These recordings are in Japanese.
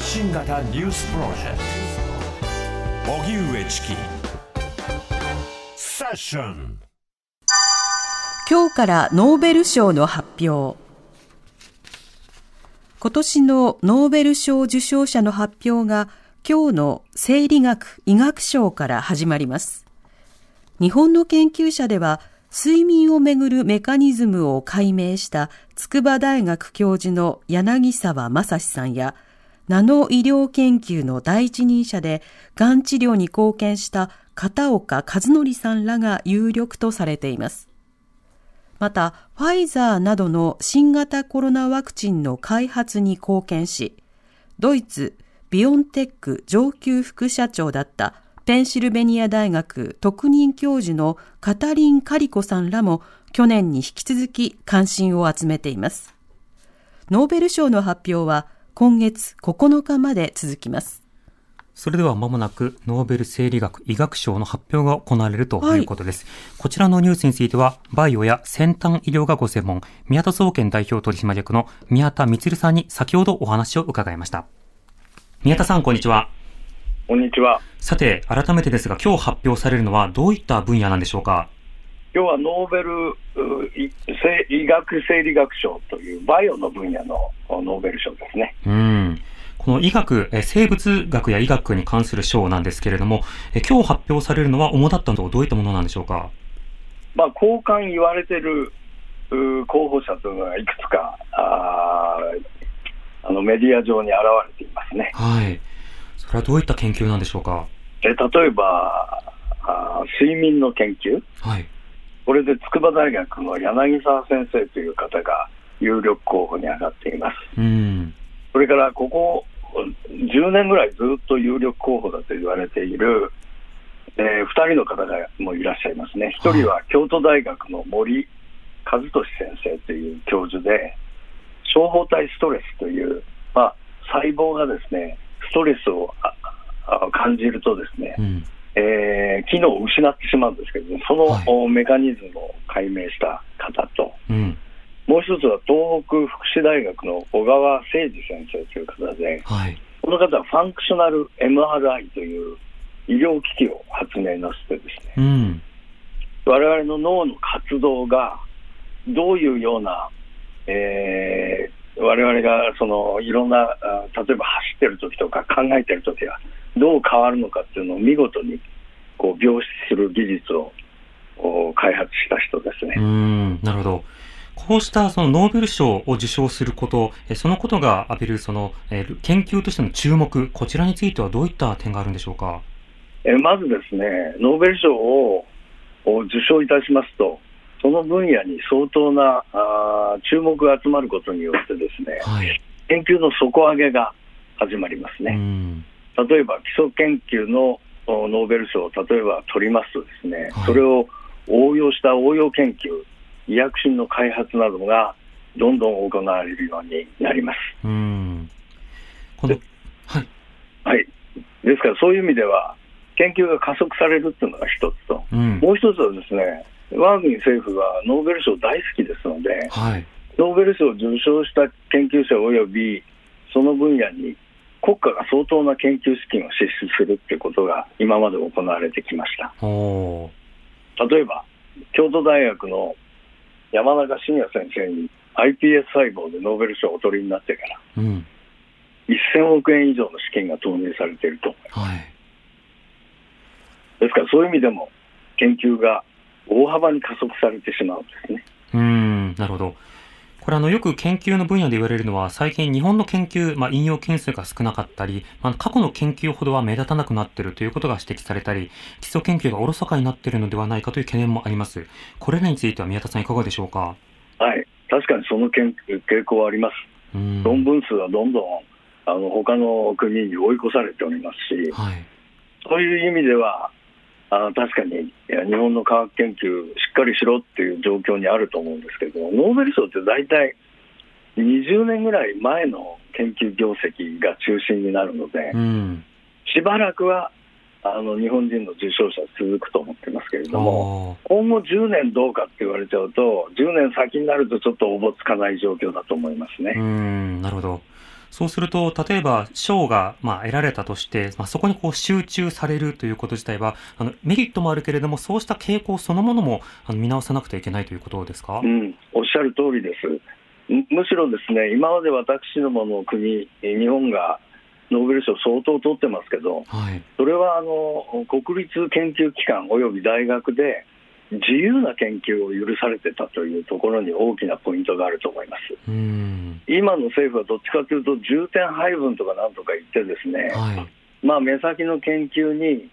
発信型ニュースプロジェクト。荻上チキ。セッション。今日からノーベル賞の発表。今年のノーベル賞受賞者の発表が今日の生理学医学賞から始まります。日本の研究者では睡眠をめぐるメカニズムを解明した筑波大学教授の柳沢正史さんや、ナノ医療研究の第一人者で、がん治療に貢献した片岡和則さんらが有力とされています。また、ファイザーなどの新型コロナワクチンの開発に貢献し、ドイツビオンテック上級副社長だったペンシルベニア大学特任教授のカタリン・カリコさんらも去年に引き続き関心を集めています。ノーベル賞の発表は今月9日まで続きます。それでは間もなくノーベル生理学医学賞の発表が行われるということです。はい、こちらのニュースについては、バイオや先端医療がご専門、宮田総研代表取締役の宮田光さんに先ほどお話を伺いました。宮田さん、こんにちは。こんにちは。さて、改めてですが、今日発表されるのはどういった分野なんでしょうか？今日はノーベル医学生理学賞というバイオの分野のノーベル賞ですね。うん。この医学、生物学や医学に関する賞なんですけれども、今日発表されるのは主だったのはどういったものなんでしょうか？まあ、交換言われてる候補者というのがいくつか、ああのメディア上に現れていますね。はい。それはどういった研究なんでしょうか？え例えばあ、睡眠の研究、はい、これで筑波大学の柳沢先生という方が有力候補に上がっています。うん。それからここ10年ぐらいずっと有力候補だと言われている、えー、2人の方がもいらっしゃいますね、1人は京都大学の森和俊先生という教授で、小胞体ストレスという、まあ、細胞がですねストレスを感じるとですね、うん、えー、機能を失ってしまうんですけど、その、はい、メカニズムを解明した方と、うん、もう一つは東北福祉大学の小川誠二先生という方で、はい、この方はファンクショナル MRI という医療機器を発明なすってですね、うん、我々の脳の活動がどういうような、えー、我々がそのいろんな、例えば走ってる時とか考えてる時は、どう変わるのかっていうのを見事にこう描出する技術を開発した人ですね。うんなるほど。こうしたそのノーベル賞を受賞すること、そのことが浴びるその、えー、研究としての注目、こちらについてはどういった点があるんでしょうか？えまずですね、ノーベル賞を受賞いたしますと、その分野に相当なあ注目が集まることによってですね、はい、研究の底上げが始まりますね。例えば基礎研究のノーベル賞を例えば取りますとですね、はい、それを応用した応用研究、医薬品の開発などがどんどん行われるようになります。うん。はい、はい、ですからそういう意味では研究が加速されるというのが一つと、うん、もう一つはですね我が国政府はノーベル賞大好きですので、はい、ノーベル賞を受賞した研究者及びその分野に国家が相当な研究資金を支出するということが今まで行われてきました例えば京都大学の山中伸也先生に iPS 細胞でノーベル賞をお取りになってから、うん、1000億円以上の資金が投入されていると思います、はい、ですからそういう意味でも研究が大幅に加速されてしまうんですね。うんなるほど。これあの、よく研究の分野で言われるのは、最近日本の研究、まあ、引用件数が少なかったり、まあ、過去の研究ほどは目立たなくなっているということが指摘されたり、基礎研究がおろそかになっているのではないかという懸念もあります。これらについては宮田さんいかがでしょうか？はい。確かにその傾向はあります。論文数はどんどん、あの、他の国に追い越されておりますし、はい、そういう意味では、あ確かに。日本の科学研究しっかりしろっていう状況にあると思うんですけどノーベル賞って大体20年ぐらい前の研究業績が中心になるので、うん、しばらくはあの日本人の受賞者続くと思ってますけれども今後10年どうかって言われちゃうと10年先になるとちょっとおぼつかない状況だと思いますね。うんなるほどそうすると、例えば賞がまあ得られたとして、まあ、そこにこう集中されるということ自体は、あのメリットもあるけれども、そうした傾向そのものもあの見直さなくてはいけないということですか、うん、おっしゃる通りです。むむしろですね、今まで私どもの国、日本がノーベル賞相当取ってますけど、はい。それはあの国立研究機関および大学で自由な研究を許されてたというところに大きなポイントがあると思います。今の政府はどっちかというと重点配分とかなんとか言ってですね、はい。まあ、目先の研究に、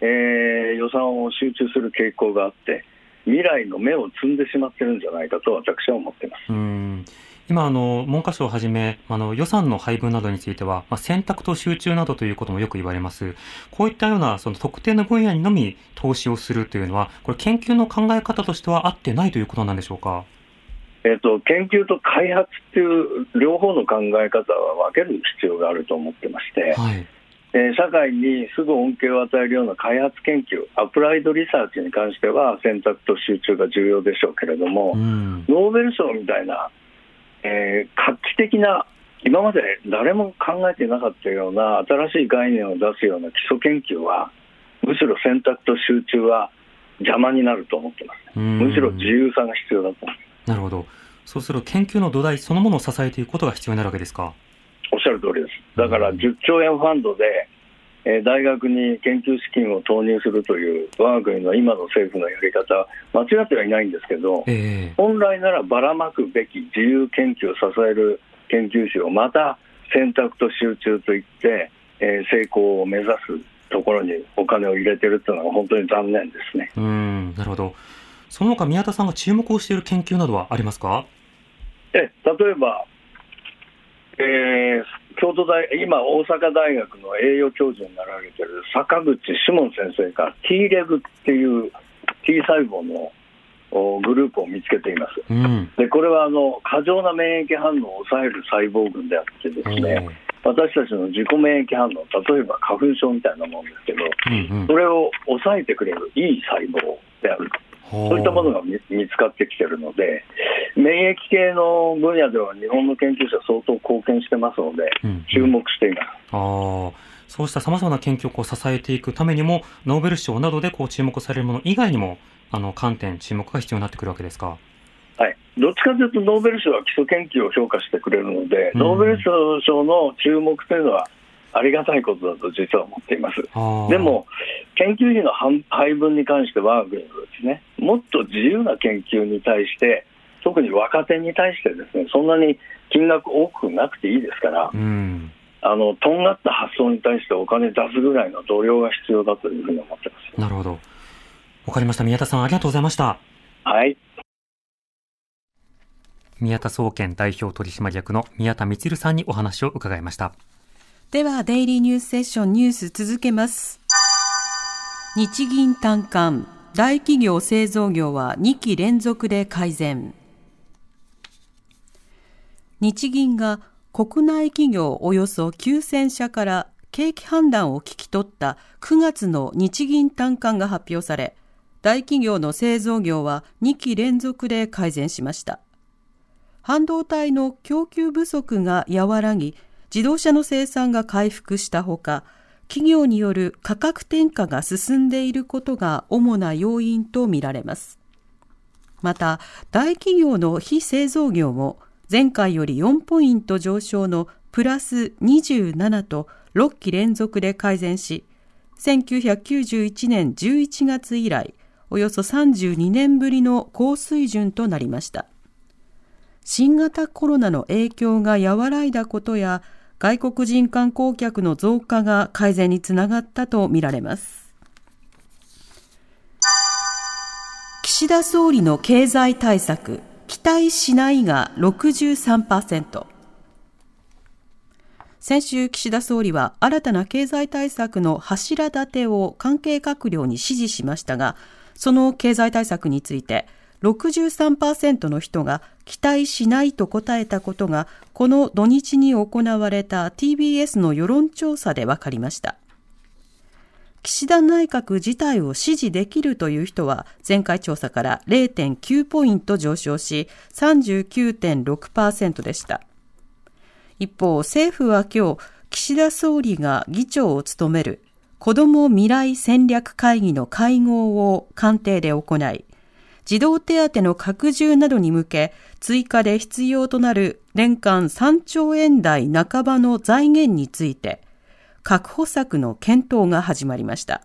えー予算を集中する傾向があって未来の芽を摘んでしまってるんじゃないかと私は思っています。今、あの、文科省をはじめ、あの、予算の配分などについては、まあ、選択と集中などということもよく言われます。こういったような、その特定の分野にのみ投資をするというのは、これ研究の考え方としては合ってないということなんでしょうか？えー、と研究と開発っていう両方の考え方は分ける必要があると思ってまして、はい。えー社会にすぐ恩恵を与えるような開発研究アプライドリサーチに関しては選択と集中が重要でしょうけれども、うん。ノーベル賞みたいな、えー画期的な今まで誰も考えていなかったような新しい概念を出すような基礎研究はむしろ選択と集中は邪魔になると思ってます。むむしろ自由さが必要だとなるほど。そうすると研究の土台そのものを支えていくことが必要になるわけですか？おっしゃる通りです。だからうん10兆円ファンドで、えー大学に研究資金を投入するという我が国の今の政府のやり方、間違ってはいないんですけど、ええ本来ならばらまくべき自由研究を支える研究費をまた選択と集中といって、えー成功を目指すところにお金を入れてるっていうのが本当に残念ですね。うーん、なるほど。その他宮田さんが注目をしている研究などはありますか？で例えば、えー京都大今、大阪大学の栄養教授になられている坂口志門先生が T レグっていう T 細胞のおグループを見つけています。うん。でこれはあの過剰な免疫反応を抑える細胞群であってですね、私たちの自己免疫反応、例えば花粉症みたいなもんですけど、うんうんそれを抑えてくれるいい細胞である、そういったものが見見つかってきてるので、免疫系の分野では日本の研究者、相当貢献してますので、うんうん注目しています。ああ、そうした様々な研究を支えていくためにも、ノーベル賞などでこう注目されるもの以外にも、あの、観点、注目が必要になってくるわけですか？はい、どっちかというと、ノーベル賞は基礎研究を評価してくれるので、うんノーベル賞の注目というのはありがたいことだと実は思っています。でも、研究費の半配分に関して我が国はですね、もっと自由な研究に対して、特に若手に対してですね、そんなに金額多くなくていいですからう、ん。あの、とんがった発想に対してお金出すぐらいの度量が必要だというふうに思ってます。なるほど。わかりました。宮田さん、ありがとうございました。はい。宮田総研代表取締役の宮田光さんにお話を伺いました。では、デイリーニュースセッションニュース続けます。日銀短観、大企業製造業は2期連続で改善。日銀が国内企業およそ9000社から景気判断を聞き取った9月の日銀短観が発表され、大企業の製造業は2期連続で改善しました。半導体の供給不足が和らぎ、自動車の生産が回復したほか、企業による価格転嫁が進んでいることが主な要因とみられます。また、大企業の非製造業も前回より4ポイント上昇のプラス27と6期連続で改善し、1991年11月以来、およそ32年ぶりの高水準となりました。新型コロナの影響が和らいだことや外国人観光客の増加が改善につながったとみられます。岸田総理の経済対策期待しないが63%先週岸田総理は新たな経済対策の柱立てを関係閣僚に指示しましたがその経済対策について63%の人が期待しないと答えたことがこの土日に行われた TBS の世論調査で分かりました。岸田内閣自体を支持できるという人は前回調査から0.9ポイント上昇し39.6%でした。一方、政府は今日、岸田総理が議長を務める子ども未来戦略会議の会合を官邸で行い、児童手当の拡充などに向け、追加で必要となる年間3兆円台半ばの財源について、確保策の検討が始まりました。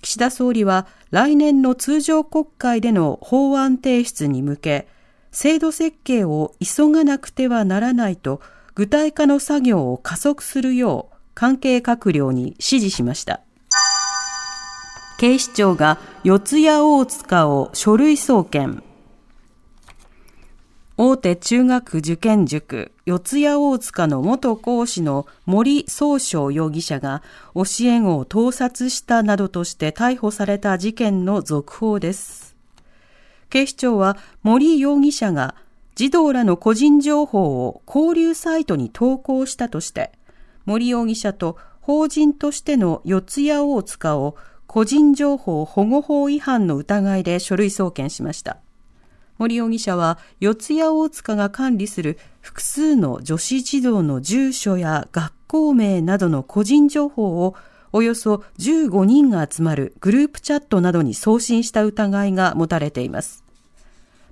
岸田総理は来年の通常国会での法案提出に向け、制度設計を急がなくてはならないと具体化の作業を加速するよう関係閣僚に指示しました。警視庁が四谷大塚を書類送検。大手中学受験塾四谷大塚の元講師の森総章容疑者が教え子を盗撮したなどとして逮捕された事件の続報です。警視庁は森容疑者が児童らの個人情報を交流サイトに投稿したとして森容疑者と法人としての四谷大塚を個人情報保護法違反の疑いで書類送検しました。森容疑者は四谷大塚が管理する複数の女子児童の住所や学校名などの個人情報をおよそ15人が集まるグループチャットなどに送信した疑いが持たれています。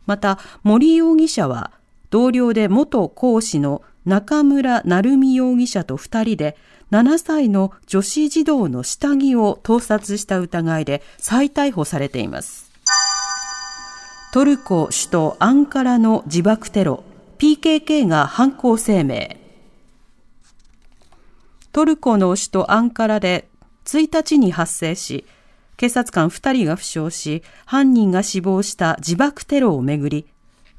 また、森容疑者は同僚で元講師の中村成美容疑者と2人で7歳の女子児童の下着を盗撮した疑いで再逮捕されています。トルコ首都アンカラの自爆テロ、PKK が犯行声明。トルコの首都アンカラで1日に発生し、警察官2人が負傷し、犯人が死亡した自爆テロをめぐり、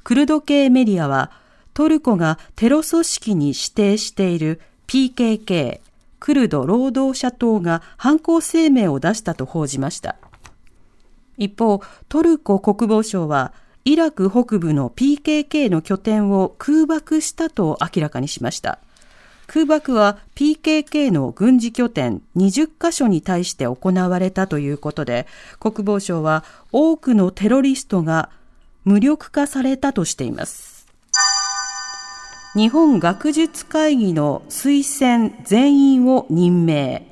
クルド系メディアはトルコがテロ組織に指定している PKK、クルド労働者党が犯行声明を出したと報じました。一方、トルコ国防省は、イラク北部の PKK の拠点を空爆したと明らかにしました。空爆は PKK の軍事拠点20カ所に対して行われたということで、国防省は多くのテロリストが無力化されたとしています。日本学術会議の推薦全員を任命。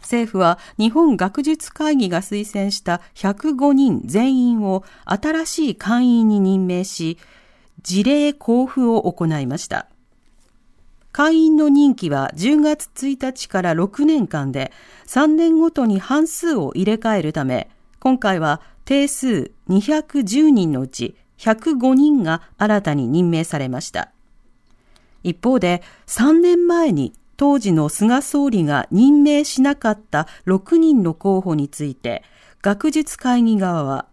政府は日本学術会議が推薦した105人全員を新しい会員に任命し、事例交付を行いました。会員の任期は10月1日から6年間で3年ごとに半数を入れ替えるため、今回は定数210人のうち105人が新たに任命されました。一方で、3年前に当時の菅総理が任命しなかった6人の候補について、学術会議側は、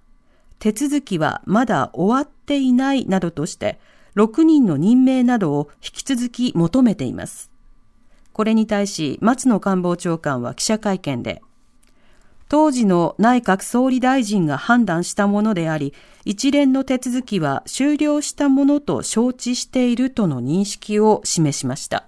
手続きはまだ終わっていないなどとして、6人の任命などを引き続き求めています。これに対し、松野官房長官は記者会見で、当時の内閣総理大臣が判断したものであり、一連の手続きは終了したものと承知しているとの認識を示しました。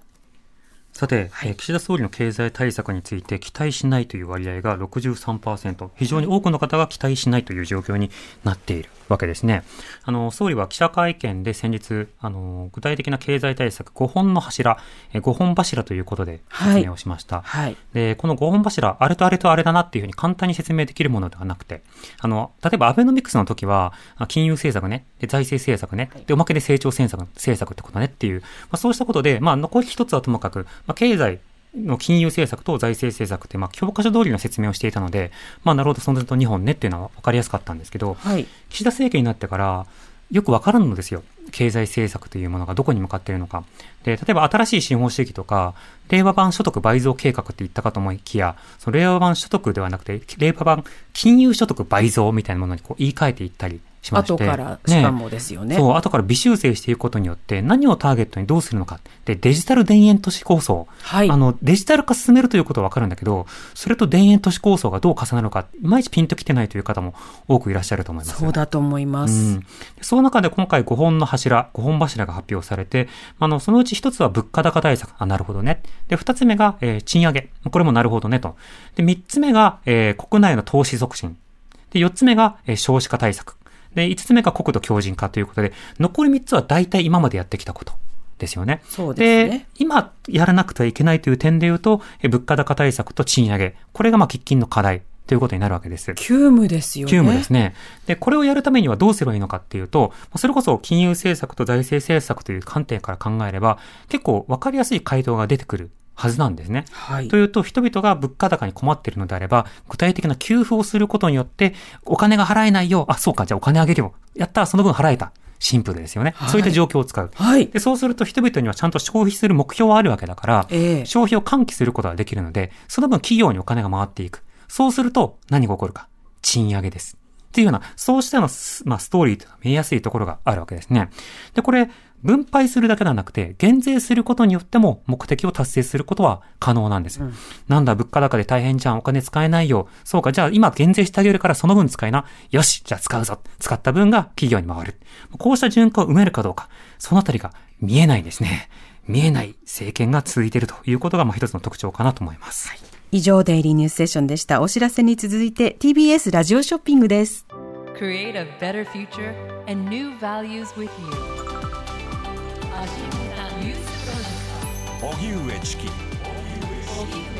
さて、はい、岸田総理の経済対策について期待しないという割合が63%、非常に多くの方が期待しないという状況になっているわけですね。あの、総理は記者会見で先日、あの、具体的な経済対策5本の柱、5本柱ということで説明をしました。はい。はい、で、この5本柱、あれとあれとあれだなっていうふうに簡単に説明できるものではなくて、あの、例えばアベノミクスの時は、金融政策ね、で財政政策ね、で、おまけで成長政策政策ってことねっていう、まあ、そうしたことで、まあ、残り一つはともかく、まあ、経済、の金融政策と財政政策って、まあ、教科書通りの説明をしていたので、まあ、なるほど、そのと日本ねっていうのは分かりやすかったんですけど、はい、岸田政権になってから、よく分からんのですよ。経済政策というものがどこに向かっているのか。で、例えば新しい資本主義とか、令和版所得倍増計画って言ったかと思いきや、その令和版所得ではなくて、令和版金融所得倍増みたいなものにこう言い換えていったりしまして。後からしかもですよね。ねそう、後から微修正していくことによって何をターゲットにどうするのか。で、デジタル田園都市構想。はい。あの、デジタル化進めるということはわかるんだけど、それと田園都市構想がどう重なるのか、いまいちピンときてないという方も多くいらっしゃると思います。そうだと思います。うん。その中で今回5本の柱、5本柱が発表されて、あの、そのうち1つは物価高対策。あ、なるほどね。で、2つ目が、えー、賃上げ。これもなるほどねと。で、3つ目が、えー、国内の投資促進。で、4つ目が、えー、少子化対策。で、5つ目が国土強靭化ということで、残り3つは大体今までやってきたこと。ですよね。そうですね。今やらなくてはいけないという点で言うと、物価高対策と賃上げ。これがまあ喫緊の課題ということになるわけです。急務ですよね。急務ですね。で、これをやるためにはどうすればいいのかっていうと、それこそ金融政策と財政政策という観点から考えれば、結構わかりやすい回答が出てくるはずなんですね。はい。というと、人々が物価高に困っているのであれば、具体的な給付をすることによって、お金が払えないよ。あ、そうか、じゃあお金あげるよ。やったらその分払えた。シンプルですよね。はいそういった状況を使う。はい。で、そうすると人々にはちゃんと消費する目標はあるわけだから、ええ消費を喚起することができるので、その分企業にお金が回っていく。そうすると何が起こるか。賃上げです。っていうような、そうしたのス、まあ、ストーリーというのが見えやすいところがあるわけですね。で、これ、分配するだけではなくて、減税することによっても目的を達成することは可能なんです。なんだ、物価高で大変じゃん、お金使えないよ。そうか、じゃあ今減税してあげるからその分使いな。よし、じゃあ使うぞ。使った分が企業に回る。こうした循環を埋めるかどうか、そのあたりが見えないですね。見えない政権が続いているということが、まあ一つの特徴かなと思います。以上、デイリーニュースセッションでした。お知らせに続いて TBS ラジオショッピングです。Create a better future and new values with you. 荻上チキ。ト荻上。チキ